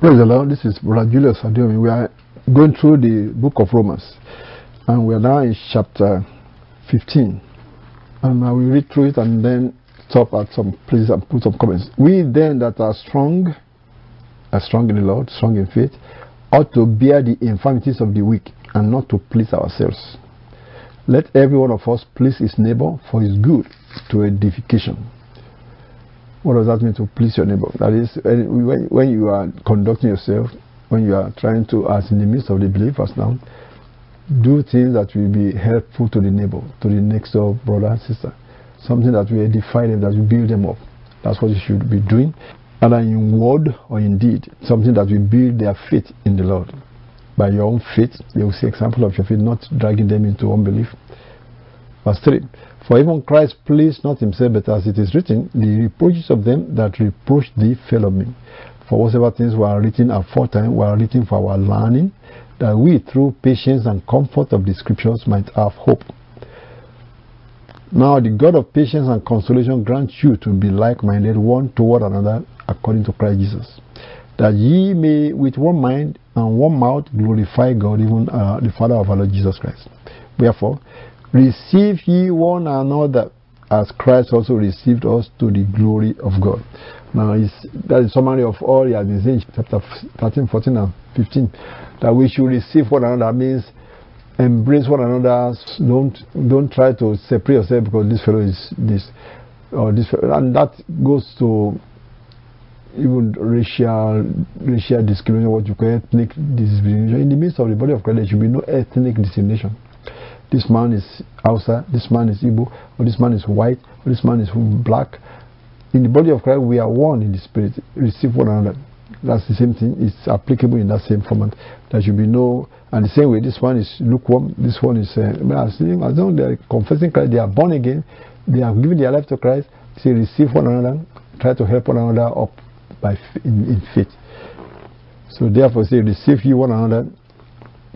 Praise the Lord. This is Brother Julius Adeomi. We are going through the book of Romans, and we are now in chapter 15. And I will read through it and then stop at some places and put some comments. We then that are strong, are strong in the Lord, strong in faith, ought to bear the infirmities of the weak and not to please ourselves. Let every one of us please his neighbor for his good to edification. What does that mean to please your neighbor? That is, when, when you are conducting yourself, when you are trying to, as in the midst of the believers now, do things that will be helpful to the neighbor, to the next door brother and sister. Something that will edify them, that will build them up. That's what you should be doing. Either in word or in deed, something that will build their faith in the Lord. By your own faith, they will see example of your faith, not dragging them into unbelief. Verse 3 For even Christ pleased not himself, but as it is written, the reproaches of them that reproached thee fell on me. For whatsoever things were written aforetime were written for our learning, that we, through patience and comfort of the scriptures, might have hope. Now, the God of patience and consolation grant you to be like minded one toward another according to Christ Jesus, that ye may with one mind and one mouth glorify God, even uh, the Father of our Lord Jesus Christ. Wherefore, receive ye one another as Christ also received us to the glory of God. Now, that is summary of all he has been saying, chapter 13, 14, and 15, that we should receive one another. Means embrace one another. Don't don't try to separate yourself because this fellow is this or this, fellow. and that goes to even racial racial discrimination, what you call ethnic discrimination. In the midst of the body of Christ, there should be no ethnic discrimination. This man is Hausa, this man is Igbo, or this man is white, or this man is black. In the body of Christ, we are one in the spirit. Receive one another. That's the same thing. It's applicable in that same format. There should be no, and the same way, this one is lukewarm, this one is, uh, as long as they are confessing Christ, they are born again, they have given their life to Christ, say, receive one another, try to help one another up by in, in faith. So therefore, say, receive you one another,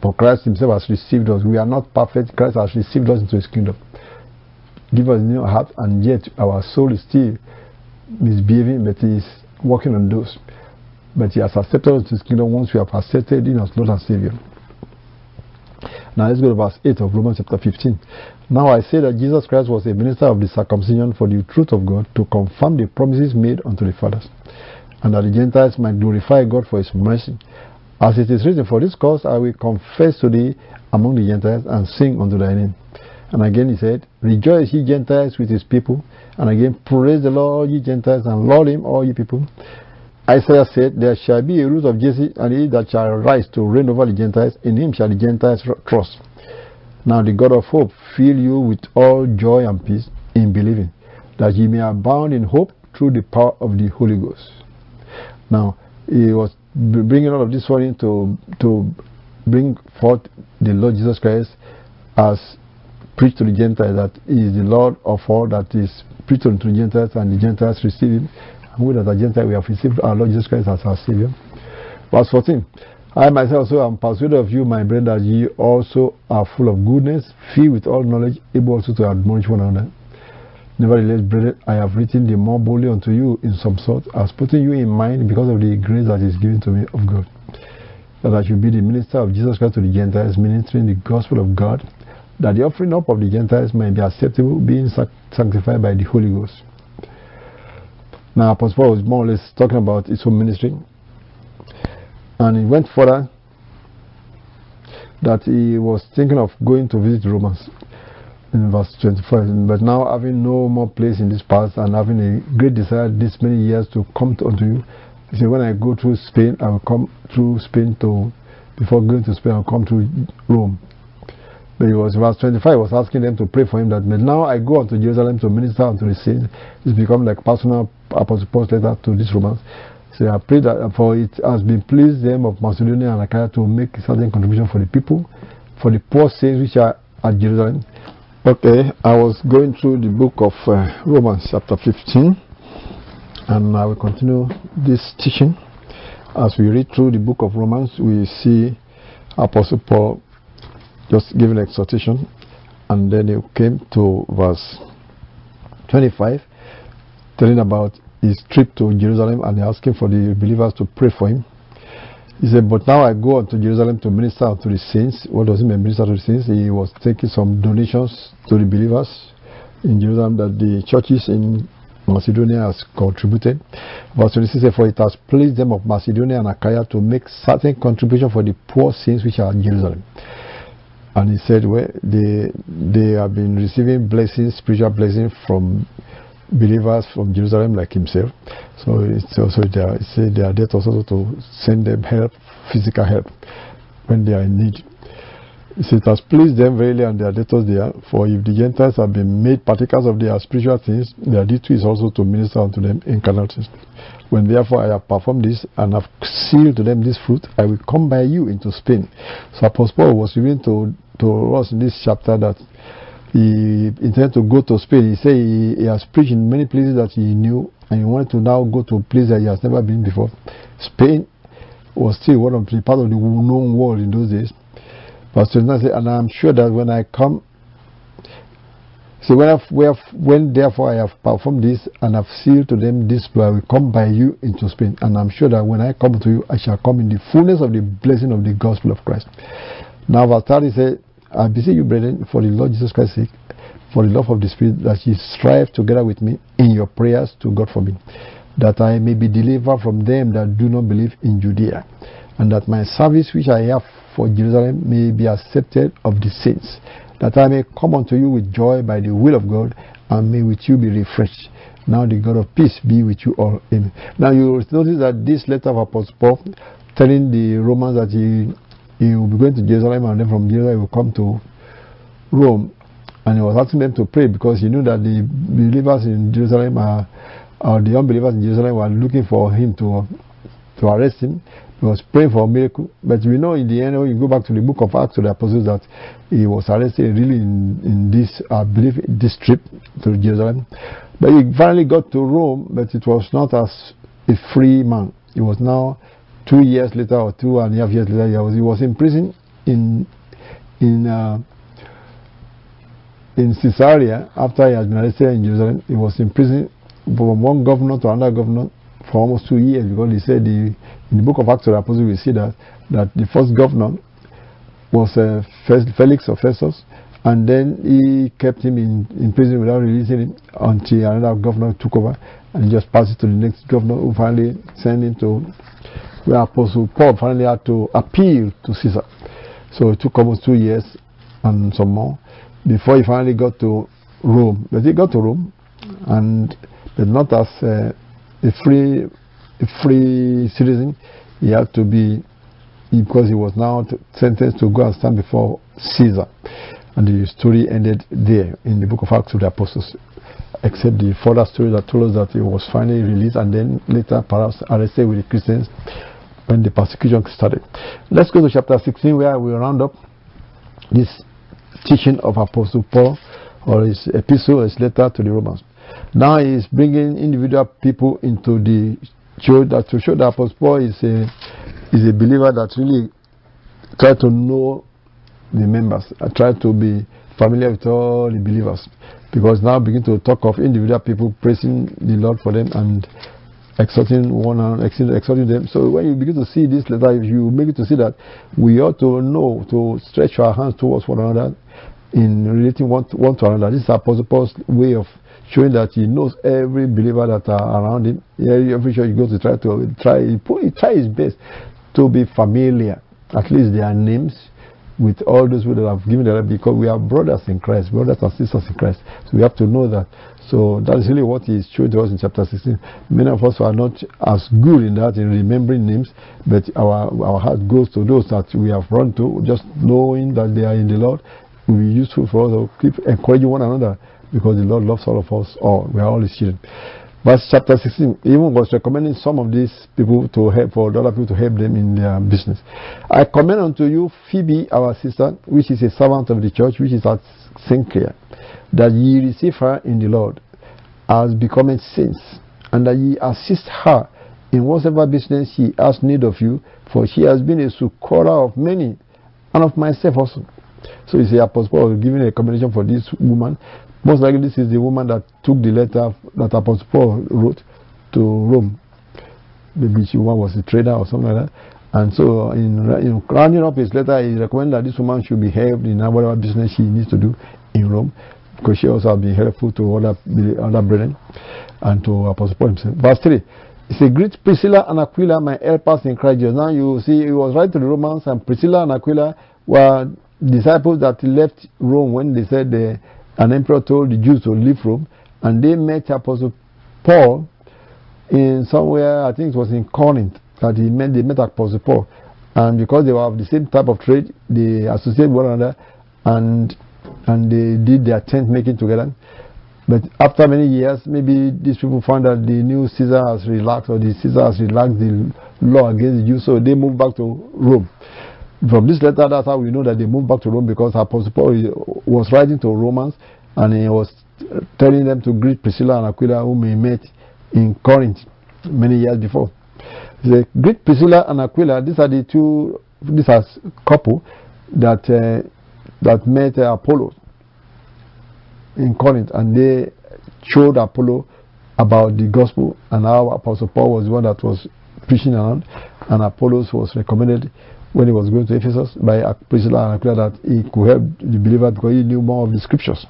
for Christ Himself has received us. We are not perfect. Christ has received us into His kingdom. Give us new heart, and yet our soul is still misbehaving, but He is working on those. But He has accepted us into His kingdom once we have accepted Him as Lord and Savior. Now let's go to verse 8 of Romans chapter 15. Now I say that Jesus Christ was a minister of the circumcision for the truth of God to confirm the promises made unto the fathers, and that the Gentiles might glorify God for His mercy. As it is written, For this cause I will confess to thee among the Gentiles and sing unto thy name. And again he said, Rejoice ye Gentiles with his people. And again, Praise the Lord ye Gentiles and laud him all ye people. Isaiah said, There shall be a root of Jesse, and he that shall rise to reign over the Gentiles, in him shall the Gentiles trust. Now the God of hope fill you with all joy and peace in believing, that ye may abound in hope through the power of the Holy Ghost. Now, he was bringing all of this in to, to bring forth the Lord Jesus Christ as preached to the Gentiles, that he is the Lord of all, that is preached unto the Gentiles, and the Gentiles receive him. And we that are Gentiles, we have received our Lord Jesus Christ as our Savior. Verse 14. I myself also am persuaded of you, my brethren, that ye also are full of goodness, filled with all knowledge, able also to admonish one another. Nevertheless, brethren, I have written the more boldly unto you in some sort, as putting you in mind because of the grace that is given to me of God, that I should be the minister of Jesus Christ to the Gentiles, ministering the gospel of God, that the offering up of the Gentiles may be acceptable, being sanctified by the Holy Ghost. Now, Apostle Paul was more or less talking about his own ministry, and he went further that he was thinking of going to visit Romans in verse 25. But now, having no more place in this past and having a great desire this many years to come to, unto you, he said, When I go through Spain, I will come through Spain to, before going to Spain, I'll come to Rome. But he was, verse 25, he was asking them to pray for him that, but now I go unto Jerusalem to minister unto the saints. It's become like personal Apostle letter to this Romans. So I pray that for it has been pleased them of Macedonia and Achaia to make certain contribution for the people, for the poor saints which are at Jerusalem, Okay, I was going through the book of uh, Romans, chapter 15, and I will continue this teaching. As we read through the book of Romans, we see Apostle Paul just giving exhortation, and then he came to verse 25, telling about his trip to Jerusalem and asking for the believers to pray for him. He said, But now I go unto Jerusalem to minister unto the saints. What does he mean, minister to the saints? He was taking some donations to the believers in Jerusalem that the churches in Macedonia has contributed. Verse 26 says, For it has pleased them of Macedonia and Achaia to make certain contribution for the poor saints which are in Jerusalem. And he said, Well, they, they have been receiving blessings, spiritual blessings from believers from Jerusalem like himself. So it's also said they are there also to send them help, physical help, when they are in need. It has pleased them really and their debtors there. For if the Gentiles have been made partakers of their spiritual things, their duty is also to minister unto them in carnal things. When therefore I have performed this and have sealed to them this fruit, I will come by you into Spain. So Apostle Paul was revealing to, to us in this chapter that he intended to go to Spain. He said he, he, has preached in many places that he knew, and he wanted to now go to a place that he has never been before. Spain was still one of the part of the known world in those days. Pastor said, and I'm sure that when I come, so when, I've, when therefore I have performed this and have sealed to them this I will come by you into Spain. And I'm sure that when I come to you, I shall come in the fullness of the blessing of the gospel of Christ. Now, verse 30 says, I beseech you, brethren, for the Lord Jesus Christ's sake, for the love of the Spirit, that ye strive together with me in your prayers to God for me, that I may be delivered from them that do not believe in Judea, and that my service which I have for Jerusalem may be accepted of the saints, that I may come unto you with joy by the will of God, and may with you be refreshed. Now the God of peace be with you all. Amen. Now you notice that this letter of Apostle Paul telling the Romans that he he will be going to Jerusalem and then from Jerusalem he will come to Rome. And he was asking them to pray because he knew that the believers in Jerusalem are, or the unbelievers in Jerusalem were looking for him to, to arrest him. He was praying for a miracle. But we know in the end, when you go back to the book of Acts to the Apostles, that he was arrested really in, in this, I believe, this trip to Jerusalem. But he finally got to Rome, but it was not as a free man. He was now two years later or two and a half years later, he was, he was in prison in in uh, in Caesarea after he had been arrested in Jerusalem. He was in prison from one governor to another governor for almost two years because he said the, in the book of Acts of the Apostles we see that that the first governor was uh, Felix of Ephesus and then he kept him in, in prison without releasing him until another governor took over and just passed it to the next governor who finally sent him to where Apostle Paul finally had to appeal to Caesar. So it took almost two years and some more before he finally got to Rome. But he got to Rome, and but not as uh, a free a free citizen. He had to be because he was now sentenced to go and stand before Caesar. And the story ended there in the book of Acts of the Apostles except the further story that told us that he was finally released and then later perhaps arrested with the Christians when the persecution started. Let's go to chapter 16 where we round up this teaching of Apostle Paul or his epistle, his letter to the Romans. Now he is bringing individual people into the church that to show that Apostle Paul is a is a believer that really try to know the members, I try to be familiar with all the believers, because now begin to talk of individual people praising the Lord for them and exhorting one another, exhorting them. So when you begin to see this letter, you begin to see that we ought to know to stretch our hands towards one another in relating one to, one to another. This is Apostle Paul's way of showing that he knows every believer that are around him. Every church he goes to try to try he try his best to be familiar, at least their names with all those people that have given their life because we are brothers in Christ, brothers and sisters in Christ. So we have to know that. So that is really what he is showing to us in chapter 16. Many of us are not as good in that, in remembering names, but our, our heart goes to those that we have run to, just knowing that they are in the Lord will be useful for us to keep encouraging one another because the Lord loves all of us all. We are all His children. Verse chapter 16 even was recommending some of these people to help, for other people to help them in their business. I commend unto you Phoebe, our sister, which is a servant of the church, which is at Cenchrea, that ye receive her in the Lord as becoming saints, and that ye assist her in whatever business she has need of you, for she has been a succorer of many, and of myself also. So you see, Apostle Paul giving a commendation for this woman most likely, this is the woman that took the letter that Apostle Paul wrote to Rome. Maybe she was a trader or something like that. And so, in, in rounding up his letter, he recommended that this woman should be helped in whatever business she needs to do in Rome, because she also been helpful to other, other brethren and to Apostle Paul himself. Verse 3. He said, Greet Priscilla and Aquila, my helpers in Christ Jesus. Now you see, he was writing to the Romans, and Priscilla and Aquila were disciples that left Rome when they said the, an emperor told the Jews to leave Rome, and they met Apostle Paul in somewhere, I think it was in Corinth, that he met, they met Apostle Paul. And because they were of the same type of trade, they associated one another and and they did their tent making together. But after many years, maybe these people found that the new Caesar has relaxed or the Caesar has relaxed the law against the Jews, so they moved back to Rome. From this letter, that's how we know that they moved back to Rome because Apostle Paul was writing to Romans and he was telling them to greet Priscilla and Aquila, whom he met in Corinth many years before. He said, Greet Priscilla and Aquila. These are the two, these are couple that uh, that met uh, Apollo in Corinth, and they showed Apollo about the gospel and how Apostle Paul was the one that was preaching around, and Apollos was recommended when he was going to Ephesus by Priscilla and Aquila that he could help the believer because he knew more of the scriptures.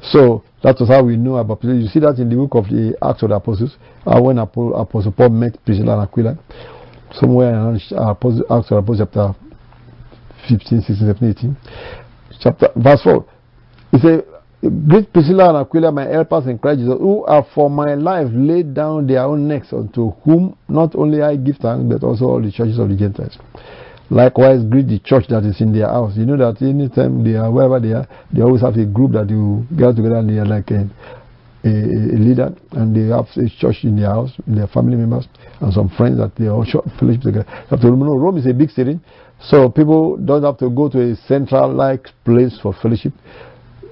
So that was how we know about Priscilla. You see that in the book of the Acts of the Apostles, uh, when Apostle Paul met Priscilla and Aquila, somewhere in Acts of the Apostles chapter 15, 16, 17, 18, chapter, verse 4. He said, Greet Priscilla and Aquila, my helpers in Christ Jesus, who have for my life laid down their own necks, unto whom not only I give thanks, but also all the churches of the Gentiles. Likewise, greet the church that is in their house. You know that anytime they are, wherever they are, they always have a group that you get together and they are like a, a, a leader, and they have a church in their house, in their family members, and some friends that they all fellowship together. You have to remember, Rome is a big city, so people don't have to go to a central-like place for fellowship.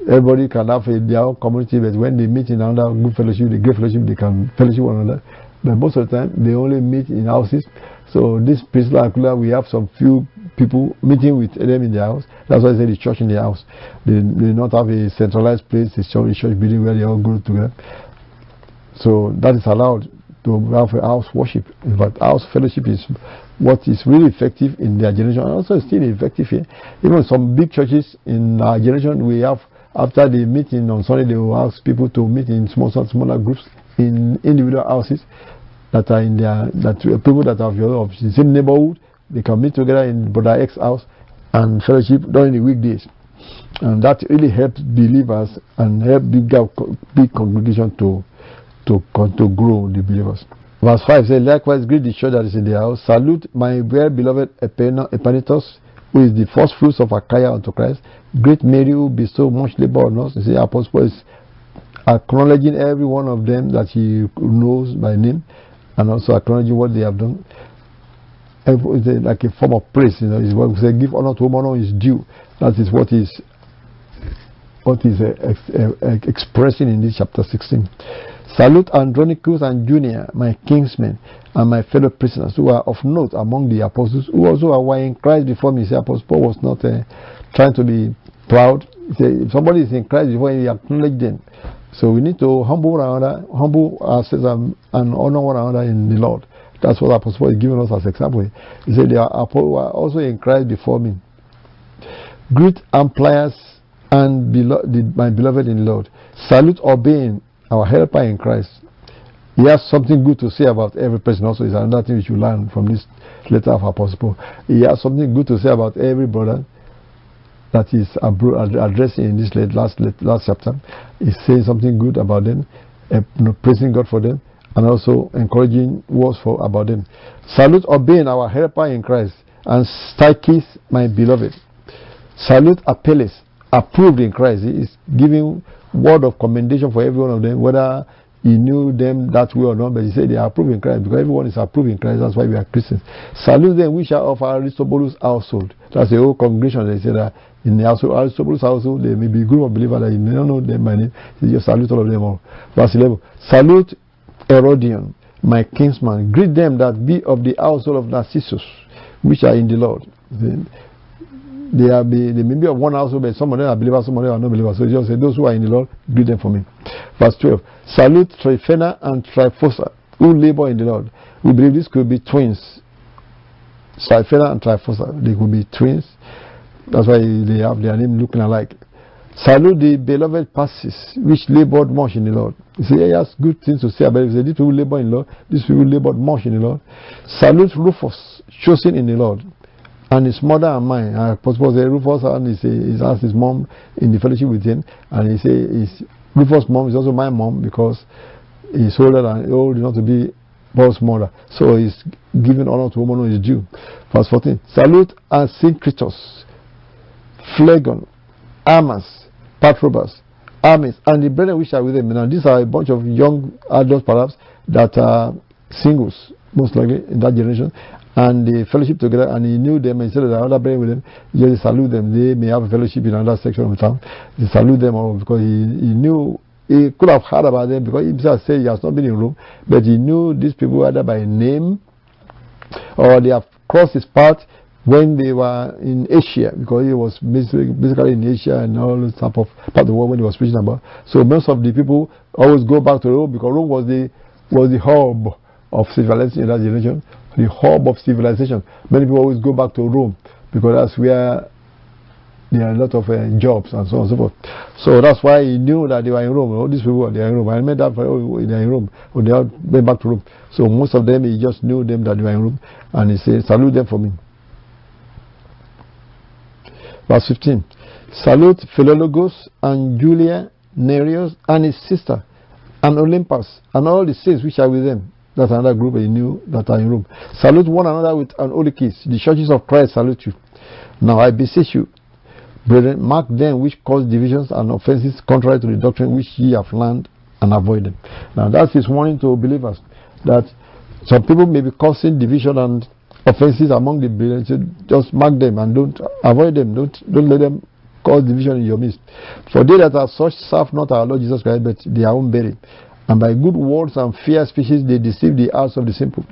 Everybody can have a, their own community, but when they meet in another good fellowship, the great fellowship, they can fellowship one another. But most of the time, they only meet in houses. So this Priscilla Aquila, we have some few people meeting with them in their house. That's why I say the church in the house. They do not have a centralized place, a church, a church building where they all go together. So that is allowed to have a house worship. Fact, house fellowship is what is really effective in their generation and also still effective here. Even some big churches in our generation, we have after the meeting on Sunday, they will ask people to meet in small, smaller groups in individual houses that are in their that people that your of the same neighborhood. They can meet together in Brother X house and fellowship during the weekdays, and that really helps believers and help big big congregation to to to grow the believers. Verse 5 says, Likewise, greet the church that is in the house. Salute my well beloved Epanetus, who is the first fruits of Achaia unto Christ. Great Mary, who bestowed much labor on us. You see, Apostle is acknowledging every one of them that he knows by name and also acknowledging what they have done. It's like a form of praise, you know. Is what we say, give honor to whom honor is due. That is what is what is uh, ex uh, expressing in this chapter 16. Salute Andronicus and Junia, my kinsmen, and my fellow prisoners who are of note among the apostles, who also are why in Christ before me. Say, Apostle Paul was not uh, trying to be proud. Say, if somebody is in Christ before he acknowledge them. So we need to humble one another, humble ourselves and, honor one another in the Lord. That's what Apostle Paul is giving us as example. He said, They are also in Christ before me. Greet Amplias and belo my beloved in the Lord. Salute Urbane our helper in Christ. He has something good to say about every person. Also, is another thing we should learn from this letter of Apostle Paul. He has something good to say about every brother that is addressing in this last last chapter. is saying something good about them, eh, know, praising God for them, and also encouraging words for about them. Salute Urbane our helper in Christ, and Stachys, my beloved. Salute Apelles, approved in Christ. He is giving word of commendation for every one of them, whether he knew them that way or not, but he said they are approved in Christ because everyone is approved in Christ. That's why we are Christians. Salute them which are of Aristobulus' household. That's the whole congregation. They say that in the house, household, Aristobulus' household, there may be a group of believers that you don't know them by name. You just salute all of them all. Verse 11. Salute Herodion, my kinsman. Greet them that be of the household of Narcissus, which are in the Lord. They are be, they may be of one household, but some of them are believers, some of them are not believers. So just say, those who are in the Lord, greet them for me. Verse 12. Salute Tryphena and Tryphosa, who labor in the Lord. We believe this could be twins. Tryphena and Tryphosa. They could be twins. That's why they have their name looking alike. Salute the beloved Persis, which labored much in the Lord. You see, he has good things to say about it. Say, these people labor in the Lord. These people labored much in the Lord. Salute Rufus, chosen in the Lord. And his mother and mine. I suppose Rufus and he, he has his mom in the fellowship with him. And he say his Rufus' mom is also my mom because he's older than old enough to be Paul's mother. So he's giving honor to woman who is due. Verse 14. Salute Asyncritus, Phlegon, Hermas, Patrobas, Hermes, and the brethren which are with them. Now, these are a bunch of young adults, perhaps, that are singles, most likely, in that generation. And they fellowship together, and he knew them, and he said that other brethren with them, he just salute them. They may have a fellowship in another section of the town. He salute them all because he, he knew he could have heard about them because he himself said he has not been in Rome, but he knew these people either by name or they have crossed his path when they were in Asia, because he was basically in Asia and all this type of part of the world when he was preaching about. So most of the people always go back to Rome because Rome was the was the hub of civilization in that generation, the hub of civilization. Many people always go back to Rome because that's where there are a lot of uh, jobs and so on and so forth. So that's why he knew that they were in Rome. All these people they are in Rome. I met that oh, they are in Rome. When they all went back to Rome. So most of them he just knew them that they were in Rome and he said, Salute them for me. Verse 15. Salute Philologus and Julia, Nereus and his sister, and Olympas, and all the saints which are with them. That's another group he knew that are in Rome. Salute one another with an holy kiss. The churches of Christ salute you. Now I beseech you, brethren, mark them which cause divisions and offenses contrary to the doctrine which ye have learned and avoid them. Now that's his warning to believers that some people may be causing division and offenses among the brethren, just mark them and don't avoid them. Don't don't let them cause division in your midst. For they that are such serve not our Lord Jesus Christ, but their own bearing. And by good words and fair speeches they deceive the hearts of the simple.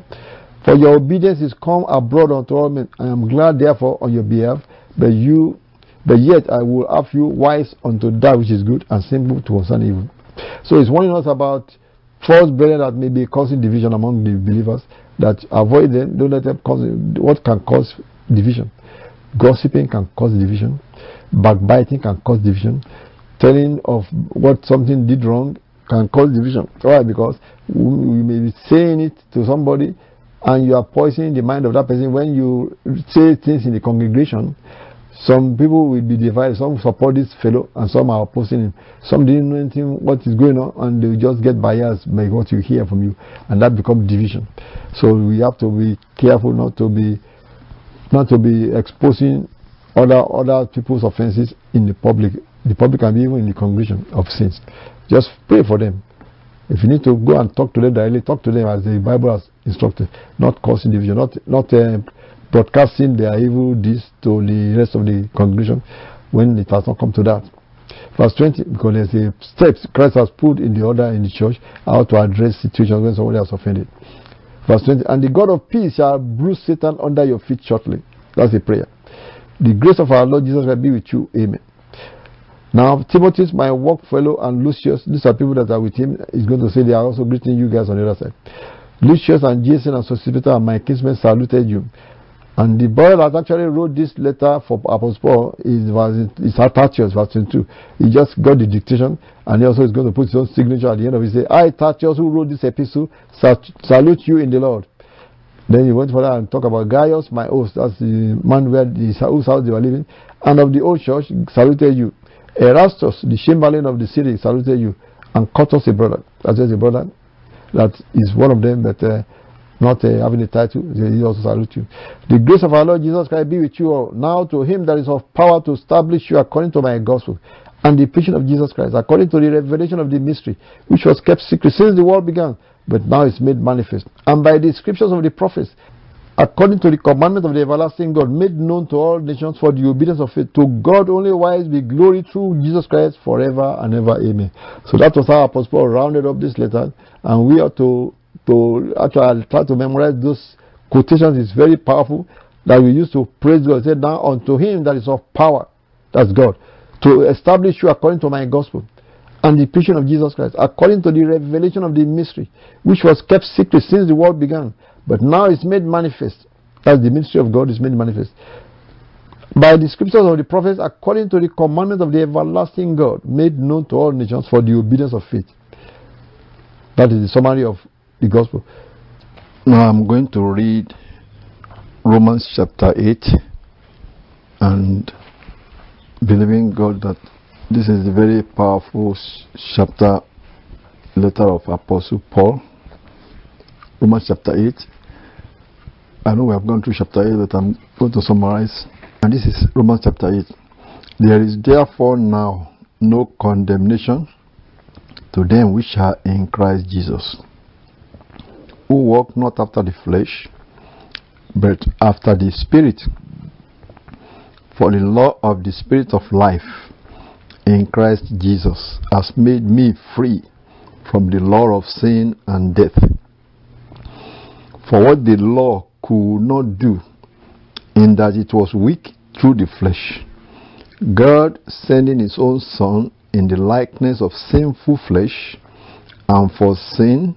For your obedience is come abroad unto all men. I am glad therefore on your behalf, but you but yet I will have you wise unto that which is good and simple to concern evil. So he's warning us about false brethren that may be causing division among the believers that avoid them, let them cause what can cause division. Gossiping can cause division, backbiting can cause division, telling of what something did wrong can cause division. Why? Because we may be saying it to somebody and you are poisoning the mind of that person when you say things in the congregation some people will be divided. Some support this fellow and some are opposing him. Some didn't know anything what is going on and they just get biased by what you hear from you and that becomes division. So we have to be careful not to be not to be exposing other other people's offenses in the public the public and even in the congregation of sins. Just pray for them. If you need to go and talk to them directly, talk to them as the Bible has instructed, not causing division, not not uh, broadcasting their evil deeds to the rest of the congregation when it has not come to that. Verse 20, because there's a steps Christ has put in the order in the church how to address situations when somebody has offended. Verse 20, and the God of peace shall bruise Satan under your feet shortly. That's a prayer. The grace of our Lord Jesus will be with you. Amen. Now, Timothy, my work fellow, and Lucius, these are people that are with him, is going to say they are also greeting you guys on the other side. Lucius and Jason and Sosipater and my kinsmen saluted you. And the boy that actually wrote this letter for Apostle Paul is, is Tertius, verse 22. He just got the dictation and he also is going to put his own signature at the end of it. Say, I, Tertius, who wrote this epistle, salute you in the Lord. Then he went further and talked about Gaius, my host, that's the man where the, whose house they were living, and of the old church, saluted you. Erastus, the chamberlain of the city, saluted you. And Quartus, a brother. That's just a brother. That is one of them, but uh, not uh, having a title, he also salute you. The grace of our Lord Jesus Christ be with you all. Now to him that is of power to establish you according to my gospel and the preaching of Jesus Christ, according to the revelation of the mystery, which was kept secret since the world began, but now is made manifest. And by the scriptures of the prophets, according to the commandment of the everlasting God, made known to all nations for the obedience of faith. To God only wise be glory through Jesus Christ forever and ever. Amen. So that was how Apostle Paul rounded up this letter, and we are to to actually try to memorize those quotations is very powerful that we used to praise God. Say, now unto him that is of power, that's God, to establish you according to my gospel and the preaching of Jesus Christ, according to the revelation of the mystery, which was kept secret since the world began, but now is made manifest, That's the ministry of God is made manifest. By the scriptures of the prophets, according to the commandment of the everlasting God, made known to all nations for the obedience of faith. That is the summary of the gospel. Now I'm going to read Romans chapter 8 and believing God that this is a very powerful chapter, letter of Apostle Paul. Romans chapter 8. I know we have gone through chapter 8, but I'm going to summarize. And this is Romans chapter 8. There is therefore now no condemnation to them which are in Christ Jesus, who walk not after the flesh, but after the Spirit. For the law of the Spirit of life in Christ Jesus has made me free from the law of sin and death. For what the law could not do, in that it was weak through the flesh, God sending his own Son in the likeness of sinful flesh, and for sin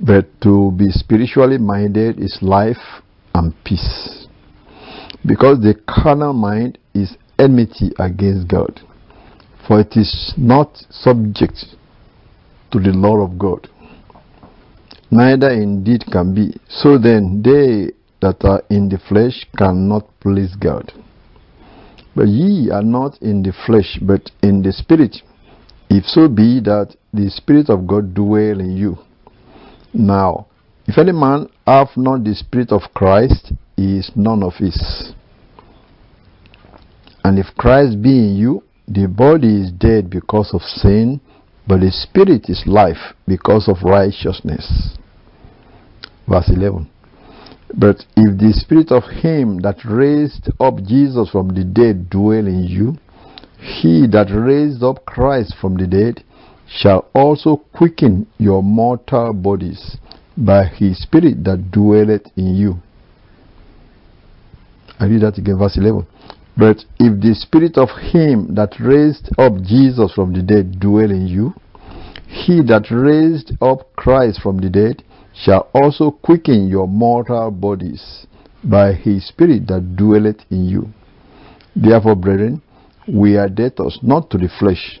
but to be spiritually minded is life and peace. Because the carnal mind is enmity against God, for it is not subject to the law of God, neither indeed can be. So then, they that are in the flesh cannot please God. But ye are not in the flesh, but in the Spirit, if so be that the Spirit of God dwell in you. Now, if any man have not the Spirit of Christ, he is none of his. And if Christ be in you, the body is dead because of sin, but the Spirit is life because of righteousness. Verse 11. But if the Spirit of Him that raised up Jesus from the dead dwell in you, he that raised up Christ from the dead shall also quicken your mortal bodies by his Spirit that dwelleth in you. I read that again, verse 11. But if the Spirit of him that raised up Jesus from the dead dwell in you, he that raised up Christ from the dead shall also quicken your mortal bodies by his Spirit that dwelleth in you. Therefore, brethren, we are debtors not to the flesh,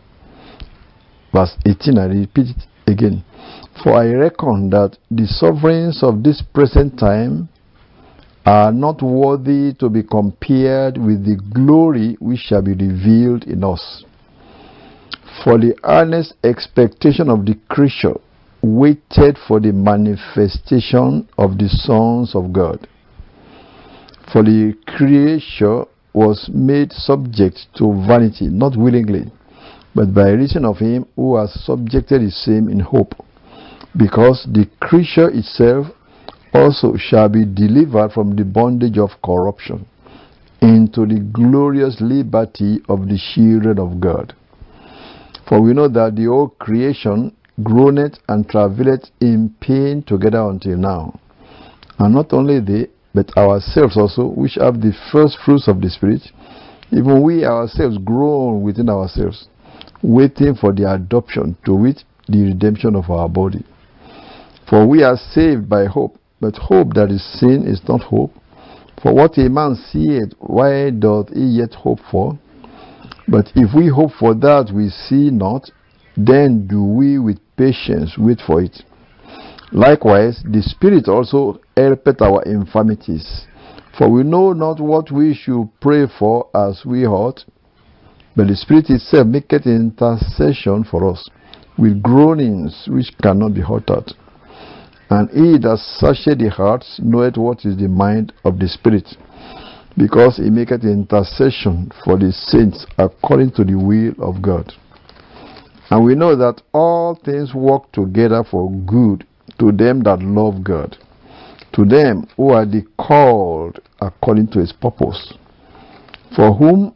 Verse 18, I repeat it again. For I reckon that the sovereigns of this present time are not worthy to be compared with the glory which shall be revealed in us. For the earnest expectation of the creature waited for the manifestation of the sons of God. For the creature was made subject to vanity, not willingly, but by reason of him who has subjected the same in hope. Because the creature itself also shall be delivered from the bondage of corruption into the glorious liberty of the children of God. For we know that the whole creation groaneth and travaileth in pain together until now. And not only they, but ourselves also, which have the first fruits of the Spirit, even we ourselves groan within ourselves, waiting for the adoption to wit the redemption of our body. For we are saved by hope, but hope that is seen is not hope. For what a man seeth, why doth he yet hope for? But if we hope for that we see not, then do we with patience wait for it. Likewise, the Spirit also helpeth our infirmities. For we know not what we should pray for as we ought, but the Spirit itself maketh intercession for us with groanings which cannot be uttered. And he that searcheth the hearts knoweth what is the mind of the Spirit, because he maketh intercession for the saints according to the will of God. And we know that all things work together for good to them that love God, to them who are the called according to his purpose. For whom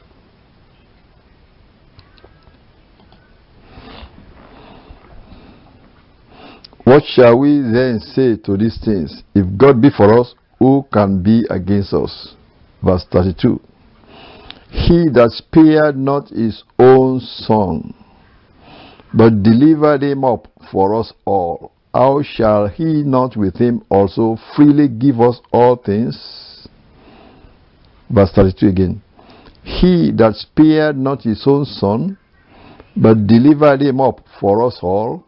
What shall we then say to these things? If God be for us, who can be against us? Verse 32. He that spared not his own son, but delivered him up for us all, how shall he not with him also freely give us all things? Verse 32 again. He that spared not his own son, but delivered him up for us all,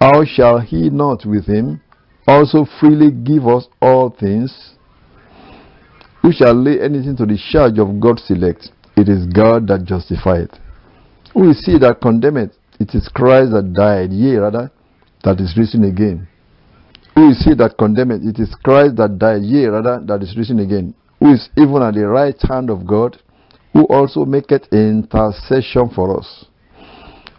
how shall he not with him also freely give us all things. Who shall lay anything to the charge of God's elect? It is God that justifieth. Who is he that condemneth? It is Christ that died, yea, rather, that is risen again. Who is he that condemneth? It is Christ that died, yea, rather, that is risen again. Who is even at the right hand of God, who also maketh intercession for us.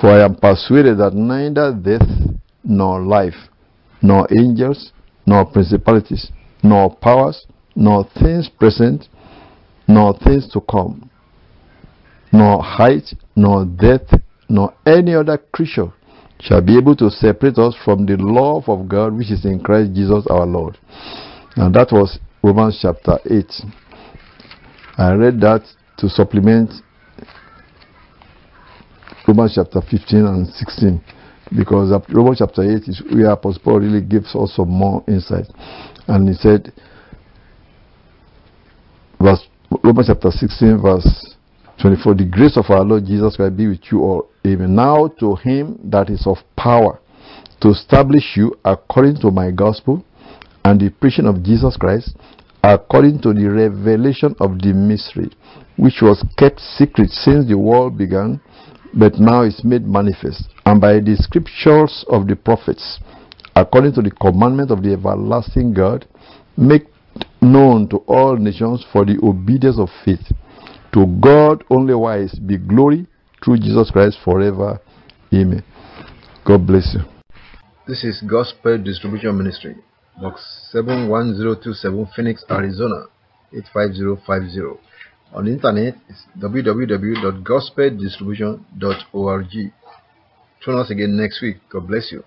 For I am persuaded that neither death nor life, nor angels, nor principalities, nor powers, nor things present, nor things to come, nor height, nor depth, nor any other creature shall be able to separate us from the love of God which is in Christ Jesus our Lord. And that was Romans chapter 8. I read that to supplement Romans chapter 15 and 16 because Romans chapter 8 is where Apostle Paul really gives us some more insight. And he said, verse, Romans chapter 16, verse 24, the grace of our Lord Jesus Christ be with you all. Amen. Now to him that is of power to establish you according to my gospel and the preaching of Jesus Christ, according to the revelation of the mystery, which was kept secret since the world began, but now is made manifest and by the scriptures of the prophets, according to the commandment of the everlasting God, make known to all nations for the obedience of faith. To God only wise be glory through Jesus Christ forever. Amen. God bless you. This is Gospel Distribution Ministry, Box 71027, Phoenix, Arizona 85050. On the internet, it's www.gospeldistribution.org. Join us again next week. God bless you.